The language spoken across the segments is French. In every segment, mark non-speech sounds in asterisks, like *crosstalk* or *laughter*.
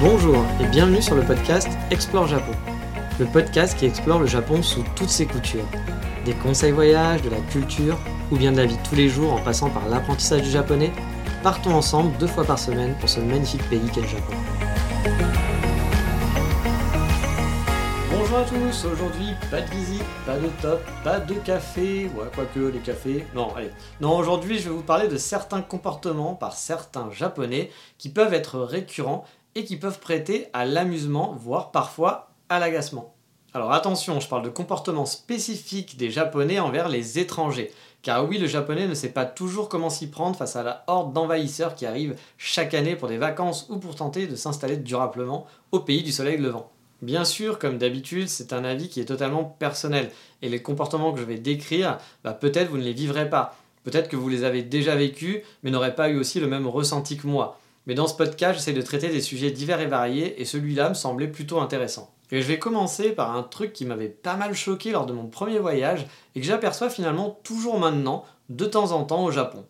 Bonjour et bienvenue sur le podcast Explore Japon. Le podcast qui explore le Japon sous toutes ses coutures. Des conseils voyages, de la culture ou bien de la vie tous les jours en passant par l'apprentissage du japonais, partons ensemble deux fois par semaine pour ce magnifique pays qu'est le Japon. Bonjour à tous, aujourd'hui pas de visite, pas de top, pas de café, ouais quoique les cafés, non allez. Non aujourd'hui je vais vous parler de certains comportements par certains japonais qui peuvent être récurrents et qui peuvent prêter à l'amusement, voire parfois à l'agacement. Alors attention, je parle de comportements spécifiques des japonais envers les étrangers. Car oui, le japonais ne sait pas toujours comment s'y prendre face à la horde d'envahisseurs qui arrivent chaque année pour des vacances ou pour tenter de s'installer durablement au pays du soleil levant. Bien sûr, comme d'habitude, c'est un avis qui est totalement personnel, et les comportements que je vais décrire, bah, peut-être vous ne les vivrez pas, peut-être que vous les avez déjà vécus, mais n'aurez pas eu aussi le même ressenti que moi. Mais dans ce podcast, j'essaie de traiter des sujets divers et variés, et celui-là me semblait plutôt intéressant. Et je vais commencer par un truc qui m'avait pas mal choqué lors de mon premier voyage, et que j'aperçois finalement toujours maintenant, de temps en temps au Japon.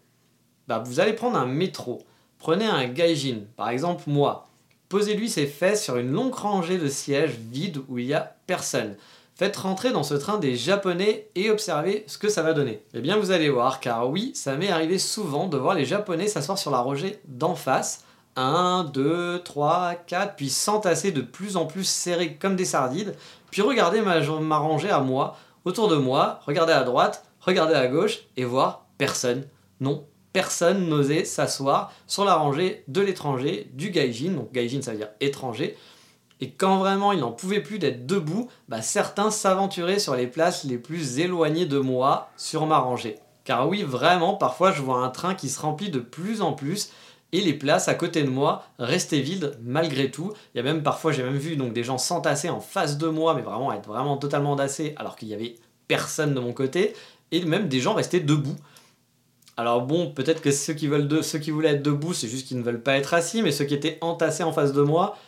Bah, vous allez prendre un métro, prenez un gaijin, par exemple moi, Posez-lui ses fesses sur une longue rangée de sièges vides où il n'y a personne. Faites rentrer dans ce train des Japonais et observez ce que ça va donner. Eh bien vous allez voir, car oui, ça m'est arrivé souvent de voir les Japonais s'asseoir sur la rangée d'en face. 1, 2, 3, 4, puis s'entasser de plus en plus serrés comme des sardines, puis regarder ma, ma rangée à moi, autour de moi, regarder à droite, regarder à gauche, et voir personne. Non, personne n'osait s'asseoir sur la rangée de l'étranger, du gaijin, donc gaijin ça veut dire étranger, et quand vraiment il n'en pouvait plus d'être debout, bah certains s'aventuraient sur les places les plus éloignées de moi sur ma rangée. Car oui, vraiment, parfois je vois un train qui se remplit de plus en plus, et les places à côté de moi restaient vides malgré tout. Il y a même parfois, j'ai même vu donc des gens s'entasser en face de moi, mais vraiment être vraiment totalement entassés alors qu'il y avait personne de mon côté, et même des gens restaient debout. Alors bon, peut-être que ceux qui, voulaient être debout, c'est juste qu'ils ne veulent pas être assis, mais ceux qui étaient entassés en face de moi,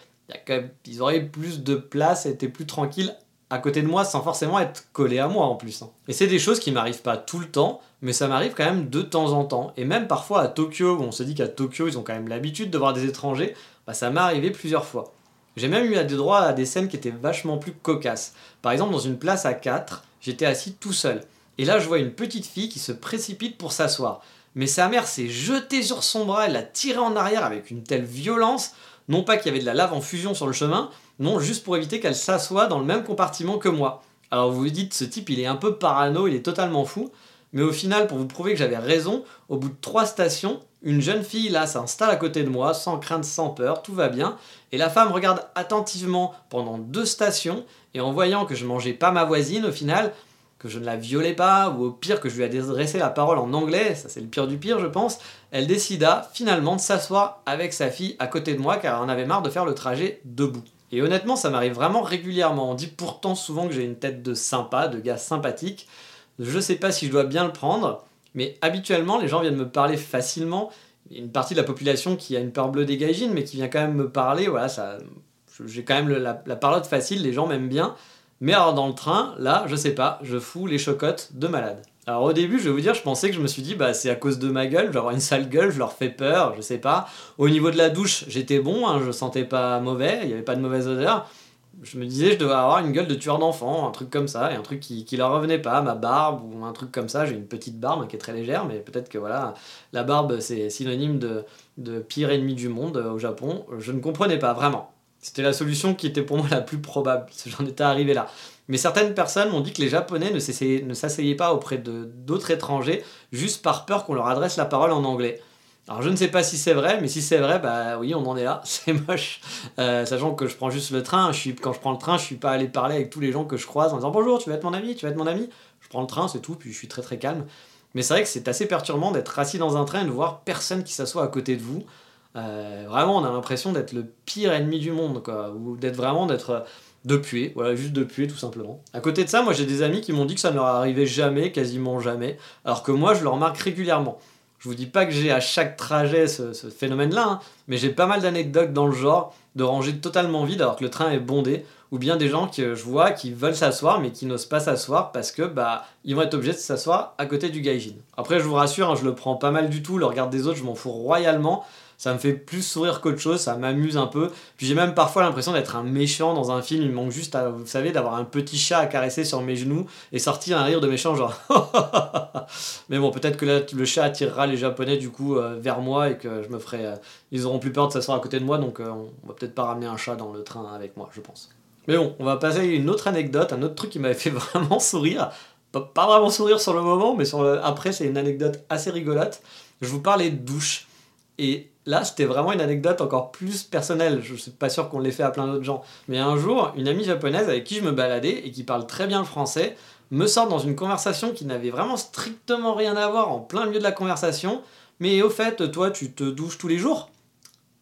ils auraient plus de place étaient plus tranquilles à côté de moi sans forcément être collés à moi en plus. hein. Et c'est des choses qui m'arrivent pas tout le temps, mais ça m'arrive quand même de temps en temps. Et même parfois à Tokyo, où on se dit qu'à Tokyo ils ont quand même l'habitude de voir des étrangers, bah ça m'est arrivé plusieurs fois. J'ai même eu à des droits à des scènes qui étaient vachement plus cocasses. Par exemple, dans une place à 4, j'étais assis tout seul. Et là, je vois une petite fille qui se précipite pour s'asseoir. Mais sa mère s'est jetée sur son bras, elle l'a tiré en arrière avec une telle violence, non pas qu'il y avait de la lave en fusion sur le chemin, non, juste pour éviter qu'elle s'assoie dans le même compartiment que moi. Alors vous vous dites, ce type, il est un peu parano, il est totalement fou. Mais au final, pour vous prouver que j'avais raison, au bout de trois stations, une jeune fille là s'installe à côté de moi, sans crainte, sans peur, tout va bien. Et la femme regarde attentivement pendant deux stations, et en voyant que je mangeais pas ma voisine, au final, que je ne la violais pas, ou au pire que je lui adressé la parole en anglais, ça c'est le pire du pire je pense, elle décida finalement de s'asseoir avec sa fille à côté de moi car elle en avait marre de faire le trajet debout. Et honnêtement ça m'arrive vraiment régulièrement, on dit pourtant souvent que j'ai une tête de sympa, de gars sympathique, je sais pas si je dois bien le prendre, mais habituellement les gens viennent me parler facilement, il y a une partie de la population qui a une peur bleue des mais qui vient quand même me parler, voilà, ça, j'ai quand même la, la parlotte facile, les gens m'aiment bien, mais alors dans le train, là, je sais pas, je fous les chocottes de malade. Alors au début, je vais vous dire, je pensais que je me suis dit, bah c'est à cause de ma gueule, je vais avoir une sale gueule, je leur fais peur, je sais pas. Au niveau de la douche, j'étais bon, hein, je sentais pas mauvais, il y avait pas de mauvaise odeur. Je me disais, je devais avoir une gueule de tueur d'enfant, un truc comme ça, et un truc qui, qui leur revenait pas, ma barbe ou un truc comme ça. J'ai une petite barbe hein, qui est très légère, mais peut-être que voilà, la barbe c'est synonyme de, de pire ennemi du monde euh, au Japon. Je ne comprenais pas vraiment. C'était la solution qui était pour moi la plus probable. *laughs* J'en étais arrivé là. Mais certaines personnes m'ont dit que les Japonais ne s'asseyaient pas auprès d'autres étrangers juste par peur qu'on leur adresse la parole en anglais. Alors je ne sais pas si c'est vrai, mais si c'est vrai, bah oui, on en est là, *laughs* c'est moche. Euh, sachant que je prends juste le train, quand je prends le train, je suis pas allé parler avec tous les gens que je croise en disant bonjour, tu vas être mon ami, tu vas être mon ami? Je prends le train, c'est tout, puis je suis très très calme. Mais c'est vrai que c'est assez perturbant d'être assis dans un train et de voir personne qui s'assoit à côté de vous. Euh, vraiment, on a l'impression d'être le pire ennemi du monde. Ou d'être vraiment d'être de puer, voilà, juste de puer tout simplement. À côté de ça, moi j'ai des amis qui m'ont dit que ça ne leur arrivait jamais, quasiment jamais, alors que moi je le remarque régulièrement. Je vous dis pas que j'ai à chaque trajet ce, phénomène-là, hein, mais j'ai pas mal d'anecdotes dans le genre de ranger totalement vide alors que le train est bondé, ou bien des gens que je vois qui veulent s'asseoir mais qui n'osent pas s'asseoir parce que bah ils vont être obligés de s'asseoir à côté du gaijin. Après je vous rassure, hein, je le prends pas mal du tout, le regard des autres je m'en fous royalement, ça me fait plus sourire qu'autre chose, ça m'amuse un peu. Puis j'ai même parfois l'impression d'être un méchant dans un film, il manque juste, vous savez, d'avoir un petit chat à caresser sur mes genoux et sortir un rire de méchant genre... *laughs* Mais bon, peut-être que là, le chat attirera les Japonais du coup euh, vers moi et que je me ferai... Euh, ils auront plus peur de s'asseoir à côté de moi, donc euh, on va peut-être pas ramener un chat dans le train avec moi, je pense. Mais bon, on va passer à une autre anecdote, un autre truc qui m'avait fait *laughs* vraiment sourire. Pas, vraiment sourire sur le moment, mais après, c'est une anecdote assez rigolote. Je vous parlais de douche. Et là, c'était vraiment une anecdote encore plus personnelle. Je ne suis pas sûr qu'on l'ait fait à plein d'autres gens. Mais un jour, une amie japonaise avec qui je me baladais et qui parle très bien le français me sort dans une conversation qui n'avait vraiment strictement rien à voir en plein milieu de la conversation. Mais au fait, toi, tu te douches tous les jours?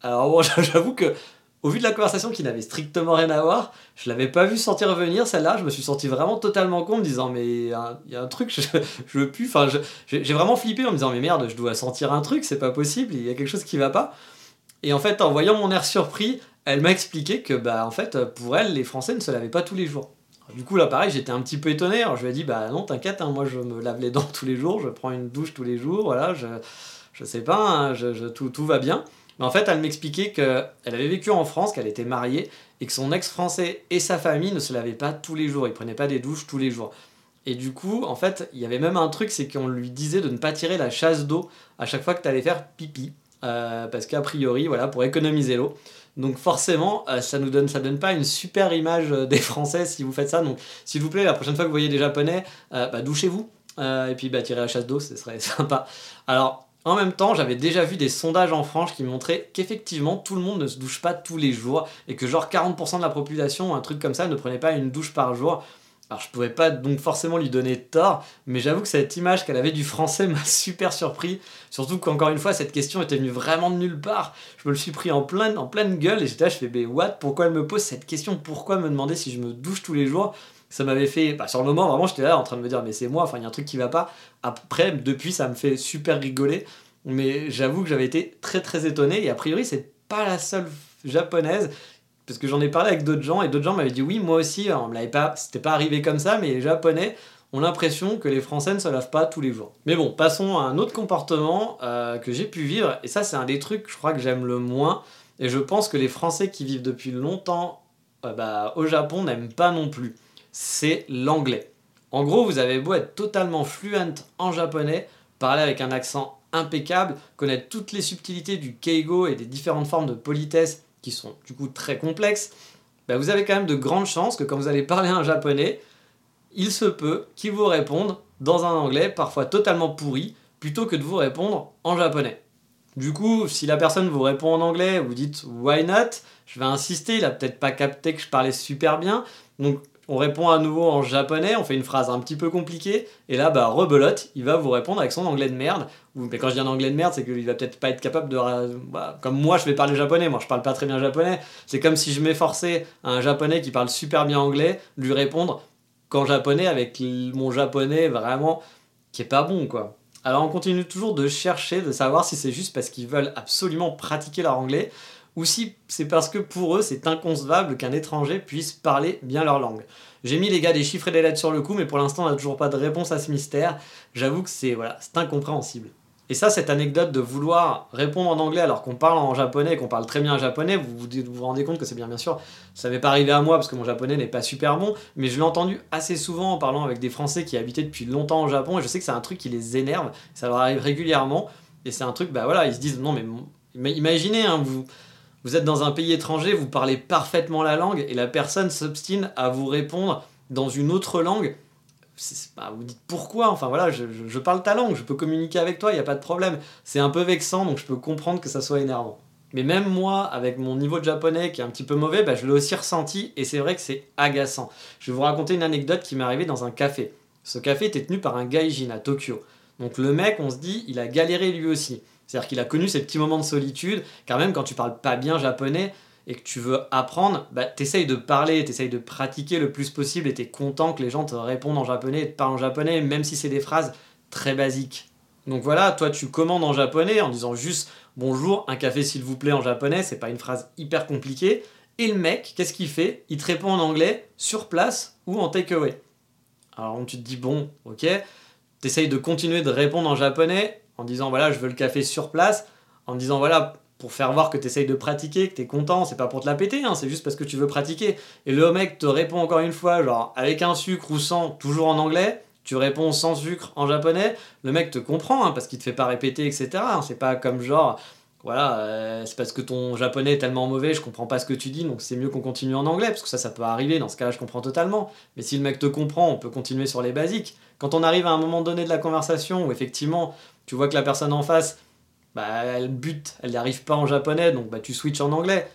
Alors bon, *laughs* j'avoue que au vu de la conversation qui n'avait strictement rien à voir, je l'avais pas vu sortir venir celle-là. Je me suis senti vraiment totalement con, me disant mais il y, a un truc, je, *laughs* je plus. Enfin, j'ai vraiment flippé en me disant mais merde, je dois sentir un truc, c'est pas possible, il y a quelque chose qui va pas. Et en fait, en voyant mon air surpris, elle m'a expliqué que bah en fait pour elle, les Français ne se lavaient pas tous les jours. du coup là pareil, j'étais un petit peu étonné. Alors je lui ai dit bah non t'inquiète, hein, moi je me lave les dents *laughs* tous les jours, je prends une douche tous les jours, voilà, je je sais pas, hein, tout va bien. Mais en fait, elle m'expliquait qu'elle avait vécu en France, qu'elle était mariée, et que son ex-français et sa famille ne se lavaient pas tous les jours, ils prenaient pas des douches tous les jours. Et du coup, en fait, il y avait même un truc, c'est qu'on lui disait de ne pas tirer la chasse d'eau à chaque fois que tu allais faire pipi, euh, parce qu'a priori, voilà, pour économiser l'eau. Donc forcément, euh, ça nous donne, ça donne pas une super image euh, des Français si vous faites ça. Donc s'il vous plaît, la prochaine fois que vous voyez des Japonais, bah, douchez-vous. et puis bah, tirez la chasse d'eau, ce serait *laughs* sympa. Alors en même temps, j'avais déjà vu des sondages en France qui montraient qu'effectivement tout le monde ne se douche pas tous les jours et que genre 40% de la population, un truc comme ça, ne prenait pas une douche par jour. Alors je pouvais pas donc forcément lui donner tort, mais j'avoue que cette image qu'elle avait du français *laughs* m'a super surpris. Surtout qu'encore une fois, cette question était venue vraiment de nulle part. Je me le suis pris en pleine, en pleine gueule et j'étais là, je fais, mais what? Pourquoi elle me pose cette question? Pourquoi me demander si je me douche tous les jours? Ça m'avait fait, bah, sur le moment, vraiment, j'étais là en train de me dire, mais c'est moi, enfin, il y a un truc qui va pas. Après, depuis, ça me fait super rigoler. Mais j'avoue que j'avais été très très étonné et a priori c'est pas la seule japonaise parce que j'en ai parlé avec d'autres gens et d'autres gens m'avaient dit oui moi aussi on me l'avait pas c'était pas arrivé comme ça mais les japonais ont l'impression que les français ne se lavent pas tous les jours. Mais bon passons à un autre comportement euh, que j'ai pu vivre et ça c'est un des trucs je crois que j'aime le moins et je pense que les français qui vivent depuis longtemps euh, bah, au Japon n'aiment pas non plus. C'est l'anglais. En gros vous avez beau être totalement fluent en japonais, parler avec un accent impeccable, connaître toutes les subtilités du keigo et des différentes formes de politesse qui sont du coup très complexes, bah, vous avez quand même de grandes chances que quand vous allez parler un japonais, il se peut qu'il vous réponde dans un anglais parfois totalement pourri, plutôt que de vous répondre en japonais. Du coup, si la personne vous répond en anglais, vous dites why not, je vais insister, il a peut-être pas capté que je parlais super bien, donc on répond à nouveau en japonais, on fait une phrase un petit peu compliquée, et là, bah, rebelote, il va vous répondre avec son anglais de merde. Mais quand je dis un anglais de merde, c'est qu'il va peut-être pas être capable de. Bah, comme moi, je vais parler japonais, moi je parle pas très bien japonais. C'est comme si je m'efforçais à un japonais qui parle super bien anglais, lui répondre qu'en japonais avec mon japonais vraiment qui est pas bon, quoi. Alors on continue toujours de chercher, de savoir si c'est juste parce qu'ils veulent absolument pratiquer leur anglais, ou si c'est parce que pour eux c'est inconcevable qu'un étranger puisse parler bien leur langue. J'ai mis les gars des chiffres et des lettres sur le coup, mais pour l'instant on n'a toujours pas de réponse à ce mystère. J'avoue que c'est voilà, incompréhensible. Et ça, cette anecdote de vouloir répondre en anglais alors qu'on parle en japonais, qu'on parle très bien japonais, vous vous, vous rendez compte que c'est bien bien sûr, ça m'est pas arrivé à moi parce que mon japonais n'est pas super bon, mais je l'ai entendu assez souvent en parlant avec des Français qui habitaient depuis longtemps au Japon, et je sais que c'est un truc qui les énerve, ça leur arrive régulièrement, et c'est un truc, bah voilà, ils se disent, non mais imaginez, hein, vous, vous êtes dans un pays étranger, vous parlez parfaitement la langue et la personne s'obstine à vous répondre dans une autre langue. vous dites pourquoi? Enfin voilà, je, parle ta langue, je peux communiquer avec toi, il n'y a pas de problème. C'est un peu vexant, donc je peux comprendre que ça soit énervant. Mais même moi, avec mon niveau de japonais qui est un petit peu mauvais, bah, je l'ai aussi ressenti et c'est vrai que c'est agaçant. Je vais vous raconter une anecdote qui m'est arrivée dans un café. Ce café était tenu par un gaijin à Tokyo. Donc le mec, on se dit, il a galéré lui aussi. C'est-à-dire qu'il a connu ces petits moments de solitude, car même quand tu parles pas bien japonais et que tu veux apprendre, bah, t'essayes de parler, t'essayes de pratiquer le plus possible et t'es content que les gens te répondent en japonais et te parlent en japonais, même si c'est des phrases très basiques. Donc voilà, toi tu commandes en japonais en disant juste bonjour, un café s'il vous plaît en japonais, c'est pas une phrase hyper compliquée. Et le mec, qu'est-ce qu'il fait? Il te répond en anglais, sur place ou en takeaway. Alors tu te dis bon, ok, t'essayes de continuer de répondre en japonais en disant voilà, je veux le café sur place, en disant voilà, pour faire voir que t'essayes de pratiquer, que t'es content, c'est pas pour te la péter, hein, c'est juste parce que tu veux pratiquer. Et le mec te répond encore une fois, genre avec un sucre ou sans, toujours en anglais, tu réponds sans sucre en japonais, le mec te comprend, hein, parce qu'il te fait pas répéter, etc. Hein. c'est pas comme genre, voilà, euh, c'est parce que ton japonais est tellement mauvais, je comprends pas ce que tu dis, donc c'est mieux qu'on continue en anglais, parce que ça, ça peut arriver, dans ce cas-là, je comprends totalement. Mais si le mec te comprend, on peut continuer sur les basiques. Quand on arrive à un moment donné de la conversation où effectivement, tu vois que la personne en face, bah, elle bute, elle n'y arrive pas en japonais, donc bah, tu switches en anglais.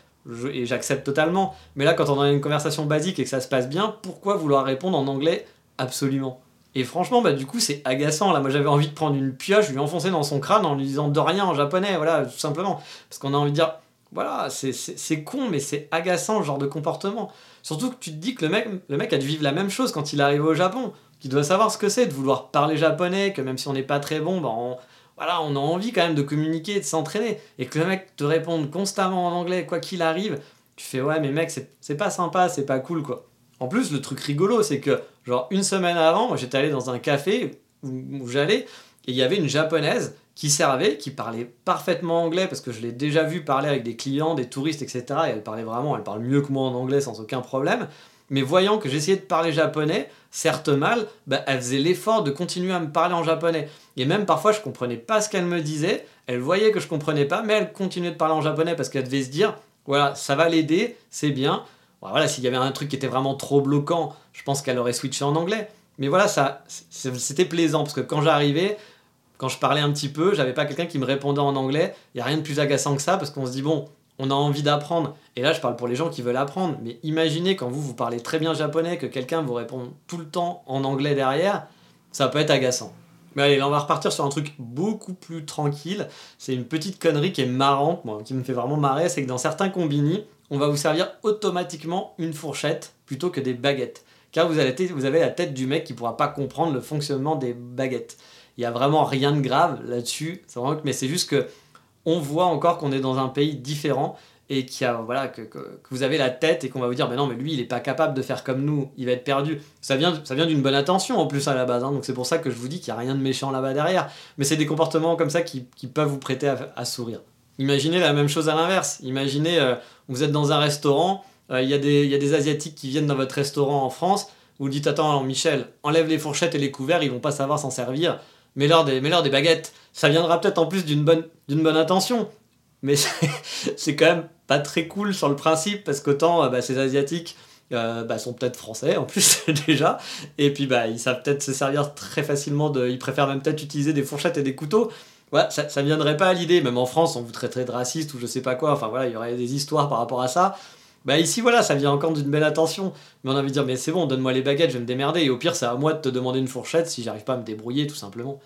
et j'accepte totalement. Mais là, quand on a une conversation basique et que ça se passe bien, pourquoi vouloir répondre en anglais? Absolument. Et franchement, bah, du coup, c'est agaçant. Là, moi, j'avais envie de prendre une pioche, lui enfoncer dans son crâne en lui disant de rien en japonais, voilà, tout simplement. Parce qu'on a envie de dire, voilà, c'est con, mais c'est agaçant, ce genre de comportement. Surtout que tu te dis que le mec, le mec a dû vivre la même chose quand il arrive au Japon. Qu'il doit savoir ce que c'est de vouloir parler japonais, que même si on n'est pas très bon, bah, on, on a envie quand même de communiquer, de s'entraîner. Et que le mec te réponde constamment en anglais, quoi qu'il arrive, tu fais, ouais, mais mec, c'est pas sympa, c'est pas cool, quoi. En plus, le truc rigolo, c'est que, genre, une semaine avant, j'étais allé dans un café où, j'allais, et il y avait une japonaise qui servait, qui parlait parfaitement anglais, parce que je l'ai déjà vu parler avec des clients, des touristes, etc. Et elle parlait vraiment, elle parle mieux que moi en anglais sans aucun problème. Mais voyant que j'essayais de parler japonais, certes mal, bah, elle faisait l'effort de continuer à me parler en japonais. Et même parfois, je comprenais pas ce qu'elle me disait. Elle voyait que je comprenais pas, mais elle continuait de parler en japonais parce qu'elle devait se dire, voilà, ça va l'aider, c'est bien. Voilà, s'il y avait un truc qui était vraiment trop bloquant, je pense qu'elle aurait switché en anglais. Mais voilà, ça, c'était plaisant parce que quand j'arrivais, quand je parlais un petit peu, j'avais pas quelqu'un qui me répondait en anglais. Il y a rien de plus agaçant que ça parce qu'on se dit bon, on a envie d'apprendre. Et là, je parle pour les gens qui veulent apprendre. Mais imaginez quand vous vous parlez très bien japonais que quelqu'un vous répond tout le temps en anglais derrière, ça peut être agaçant. Mais allez, là, on va repartir sur un truc beaucoup plus tranquille. C'est une petite connerie qui est marrante, moi, qui me fait vraiment marrer, c'est que dans certains combini, on va vous servir automatiquement une fourchette plutôt que des baguettes. Car vous avez, vous avez la tête du mec qui pourra pas comprendre le fonctionnement des baguettes. Il y a vraiment rien de grave là-dessus, mais c'est juste que on voit encore qu'on est dans un pays différent et qu'il a, voilà, que, vous avez la tête et qu'on va vous dire, mais non, mais lui, il n'est pas capable de faire comme nous, il va être perdu. Ça vient, ça vient d'une bonne intention en plus à la base, hein. donc c'est pour ça que je vous dis qu'il n'y a rien de méchant là-bas derrière. Mais c'est des comportements comme ça qui, peuvent vous prêter à, sourire. Imaginez la même chose à l'inverse. Imaginez, euh, vous êtes dans un restaurant, euh, il y, y, a des Asiatiques qui viennent dans votre restaurant en France, vous dites, attends, Michel, enlève les fourchettes et les couverts, ils vont pas savoir s'en servir. Mets-leur des, mets des baguettes. Ça viendra peut-être en plus d'une bonne, bonne intention. Mais *laughs* c'est quand même pas très cool sur le principe parce qu'autant euh, bah, ces asiatiques euh, bah, sont peut-être français en plus *laughs* déjà et puis bah, ils savent peut-être se servir très facilement de ils préfèrent même peut-être utiliser des fourchettes et des couteaux ouais, ça, ça viendrait pas à l'idée même en France on vous traiterait de raciste ou je sais pas quoi enfin voilà il y aurait des histoires par rapport à ça bah ici voilà ça vient encore d'une belle attention mais on a envie de dire mais c'est bon donne-moi les baguettes je vais me démerder et au pire c'est à moi de te demander une fourchette si j'arrive pas à me débrouiller tout simplement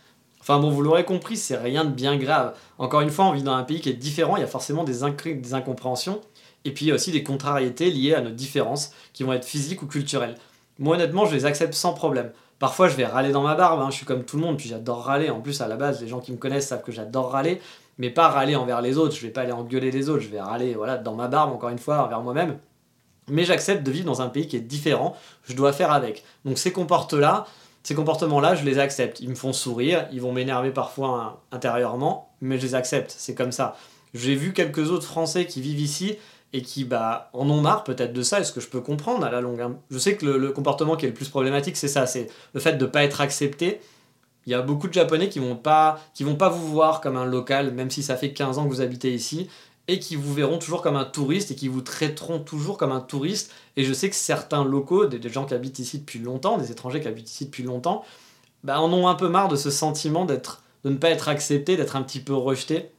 Enfin bon, vous l'aurez compris, c'est rien de bien grave. Encore une fois, on vit dans un pays qui est différent, il y a forcément des, des incompréhensions, et puis il y a aussi des contrariétés liées à nos différences, qui vont être physiques ou culturelles. Moi honnêtement, je les accepte sans problème. Parfois, je vais râler dans ma barbe, hein, je suis comme tout le monde, puis j'adore râler. En plus, à la base, les gens qui me connaissent savent que j'adore râler, mais pas râler envers les autres, je vais pas aller engueuler les autres, je vais râler voilà, dans ma barbe, encore une fois, envers moi-même. Mais j'accepte de vivre dans un pays qui est différent, je dois faire avec. Donc ces comportements-là, ces comportements-là, je les accepte. Ils me font sourire, ils vont m'énerver parfois intérieurement, mais je les accepte, c'est comme ça. J'ai vu quelques autres Français qui vivent ici et qui bah, en ont marre peut-être de ça, est-ce que je peux comprendre à la longue hein. Je sais que le, comportement qui est le plus problématique, c'est ça, c'est le fait de ne pas être accepté. Il y a beaucoup de Japonais qui vont pas qui vont pas vous voir comme un local, même si ça fait 15 ans que vous habitez ici, et qui vous verront toujours comme un touriste et qui vous traiteront toujours comme un touriste. Et je sais que certains locaux, des, gens qui habitent ici depuis longtemps, des étrangers qui habitent ici depuis longtemps, bah, en ont un peu marre de ce sentiment d'être, de ne pas être accepté, d'être un petit peu rejeté.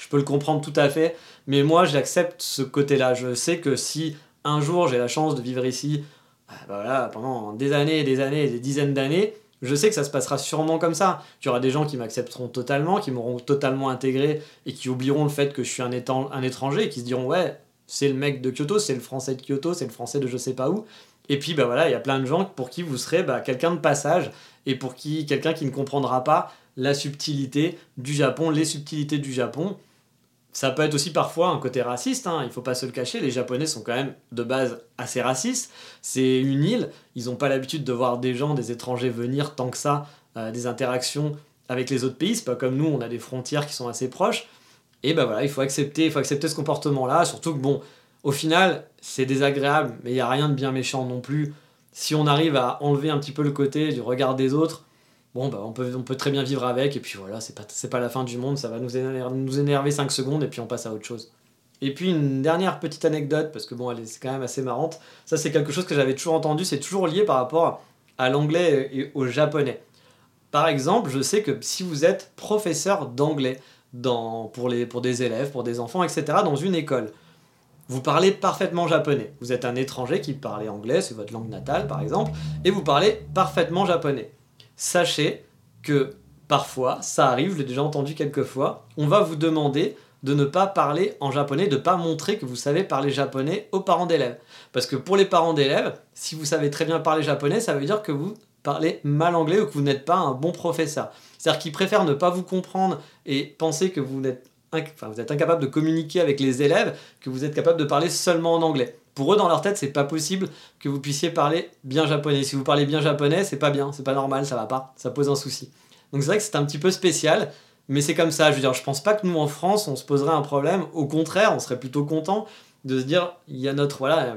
Je peux le comprendre tout à fait, mais moi j'accepte ce côté-là. Je sais que si un jour j'ai la chance de vivre ici bah, voilà, pendant des années et des années et des dizaines d'années, Je sais que ça se passera sûrement comme ça. Tu auras des gens qui m'accepteront totalement, qui m'auront totalement intégré et qui oublieront le fait que je suis un, un étranger et qui se diront ouais, c'est le mec de Kyoto, c'est le français de Kyoto, c'est le français de je sais pas où. Et puis bah voilà, il y a plein de gens pour qui vous serez bah, quelqu'un de passage et pour qui quelqu'un qui ne comprendra pas la subtilité du Japon, les subtilités du Japon. Ça peut être aussi parfois un côté raciste, hein, il faut pas se le cacher, les Japonais sont quand même de base assez racistes. C'est une île, ils n'ont pas l'habitude de voir des gens, des étrangers venir tant que ça, euh, des interactions avec les autres pays. C'est pas comme nous, on a des frontières qui sont assez proches. Et ben voilà, il faut accepter, il faut accepter ce comportement-là, surtout que bon, au final, c'est désagréable, mais il n'y a rien de bien méchant non plus. Si on arrive à enlever un petit peu le côté du regard des autres, bon, bah, on, peut, très bien vivre avec, et puis voilà, c'est pas, pas la fin du monde, ça va nous énerver, nous énerver 5 secondes, et puis on passe à autre chose. Et puis une dernière petite anecdote, parce que bon, elle est quand même assez marrante, ça c'est quelque chose que j'avais toujours entendu, c'est toujours lié par rapport à l'anglais et au japonais. Par exemple, je sais que si vous êtes professeur d'anglais pour, pour des élèves, pour des enfants, etc., dans une école, vous parlez parfaitement japonais. Vous êtes un étranger qui parle anglais, c'est votre langue natale par exemple, et vous parlez parfaitement japonais. Sachez que parfois, ça arrive, je l'ai déjà entendu quelques fois, on va vous demander de ne pas parler en japonais, de ne pas montrer que vous savez parler japonais aux parents d'élèves. Parce que pour les parents d'élèves, si vous savez très bien parler japonais, ça veut dire que vous parlez mal anglais ou que vous n'êtes pas un bon professeur. C'est-à-dire qu'ils préfèrent ne pas vous comprendre et penser que vous êtes vous êtes incapable de communiquer avec les élèves, que vous êtes capable de parler seulement en anglais. Pour eux, dans leur tête, c'est pas possible que vous puissiez parler bien japonais. Si vous parlez bien japonais, c'est pas bien, c'est pas normal, ça va pas, ça pose un souci. Donc c'est vrai que c'est un petit peu spécial, mais c'est comme ça. Je veux dire, je pense pas que nous en France, on se poserait un problème. Au contraire, on serait plutôt content de se dire, il y a notre, voilà,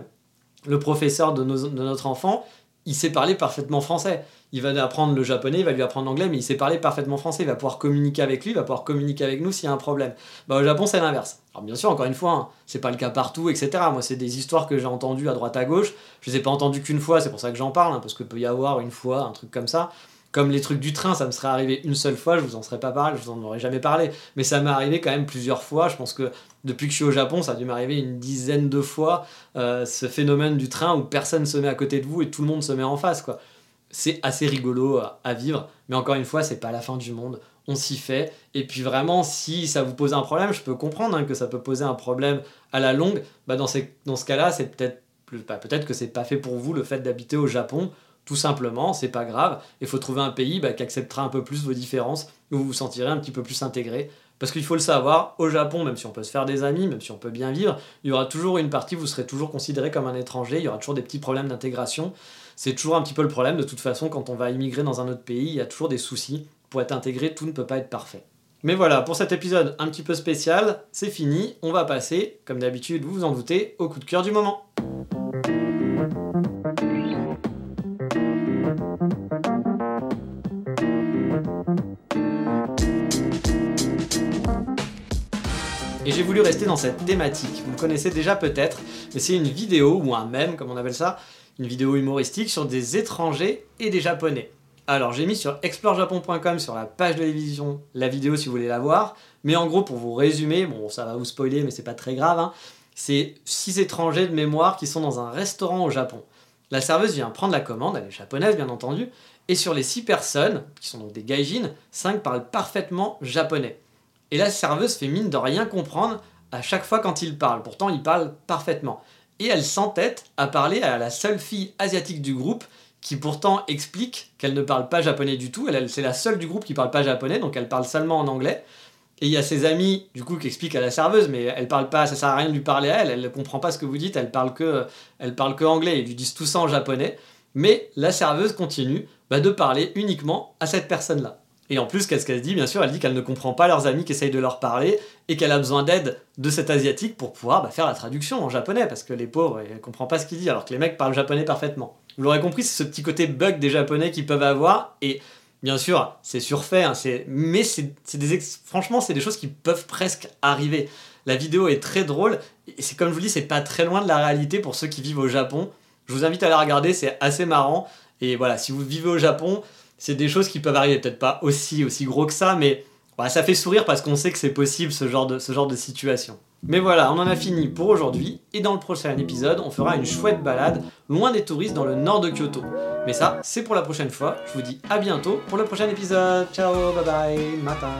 le professeur de, de notre enfant, il sait parler parfaitement français il va apprendre le japonais, il va lui apprendre l'anglais, mais il sait parler parfaitement français, il va pouvoir communiquer avec lui, il va pouvoir communiquer avec nous s'il y a un problème. Bah, au Japon, c'est l'inverse. Alors bien sûr, encore une fois, hein, c'est pas le cas partout, etc. Moi, c'est des histoires que j'ai entendues à droite à gauche. Je les ai pas entendues qu'une fois, c'est pour ça que j'en parle, hein, parce que peut y avoir une fois un truc comme ça. Comme les trucs du train, ça me serait arrivé une seule fois, je vous en serais pas parlé, je vous en aurais jamais parlé. Mais ça m'est arrivé quand même plusieurs fois. Je pense que depuis que je suis au Japon, ça a dû m'arriver une dizaine de fois, euh, ce phénomène du train où personne se met à côté de vous et tout le monde se met en face, quoi c'est assez rigolo à vivre, mais encore une fois, c'est pas la fin du monde. On s'y fait. Et puis vraiment, si ça vous pose un problème, je peux comprendre hein, que ça peut poser un problème à la longue. Bah dans, ce cas-là, c'est peut-être bah, peut-être que c'est pas fait pour vous le fait d'habiter au Japon. Tout simplement, c'est pas grave. Il faut trouver un pays bah, qui acceptera un peu plus vos différences, où vous vous sentirez un petit peu plus intégré. Parce qu'il faut le savoir, au Japon, même si on peut se faire des amis, même si on peut bien vivre, il y aura toujours une partie, vous serez toujours considéré comme un étranger, il y aura toujours des petits problèmes d'intégration c'est toujours un petit peu le problème. De toute façon, quand on va immigrer dans un autre pays, il y a toujours des soucis. Pour être intégré, tout ne peut pas être parfait. Mais voilà, pour cet épisode un petit peu spécial, c'est fini. On va passer, comme d'habitude, vous vous en doutez, au coup de cœur du moment. Et j'ai voulu rester dans cette thématique. Vous le connaissez déjà peut-être, mais c'est une vidéo ou un mème, comme on appelle ça, une vidéo humoristique sur des étrangers et des japonais. Alors j'ai mis sur explorejapon.com sur la page de télévision la vidéo si vous voulez la voir, mais en gros pour vous résumer, bon ça va vous spoiler mais c'est pas très grave, hein, c'est six étrangers de mémoire qui sont dans un restaurant au Japon. La serveuse vient prendre la commande, elle est japonaise bien entendu, et sur les six personnes, qui sont donc des gaijins, cinq parlent parfaitement japonais. Et la serveuse fait mine de rien comprendre à chaque fois quand ils parlent, pourtant ils parlent parfaitement et elle s'entête à parler à la seule fille asiatique du groupe qui pourtant explique qu'elle ne parle pas japonais du tout. Elle, c'est la seule du groupe qui parle pas japonais, donc elle parle seulement en anglais. Et il y a ses amis, du coup, qui expliquent à la serveuse, mais elle parle pas, ça sert à rien de lui parler à elle, elle ne comprend pas ce que vous dites, elle parle que, elle parle que anglais, ils lui disent tout ça en japonais. Mais la serveuse continue bah, de parler uniquement à cette personne-là. Et en plus, qu'est-ce qu'elle dit? Bien sûr, elle dit qu'elle ne comprend pas leurs amis qui essayent de leur parler et qu'elle a besoin d'aide de cet asiatique pour pouvoir bah, faire la traduction en japonais parce que les pauvres, elle comprend pas ce qu'il dit alors que les mecs parlent japonais parfaitement. Vous l'aurez compris, c'est ce petit côté bug des japonais qu'ils peuvent avoir et bien sûr, c'est surfait, hein, mais c'est des franchement, c'est des choses qui peuvent presque arriver. La vidéo est très drôle et c'est comme je vous dis, c'est pas très loin de la réalité pour ceux qui vivent au Japon. Je vous invite à la regarder, c'est assez marrant. Et voilà, si vous vivez au Japon, c'est des choses qui peuvent arriver, peut-être pas aussi, aussi gros que ça, mais Bah, ça fait sourire parce qu'on sait que c'est possible ce genre, de, ce genre de situation. Mais voilà, on en a fini pour aujourd'hui, et dans le prochain épisode, on fera une chouette balade loin des touristes dans le nord de Kyoto. Mais ça, c'est pour la prochaine fois. Je vous dis à bientôt pour le prochain épisode. Ciao, bye bye, matin.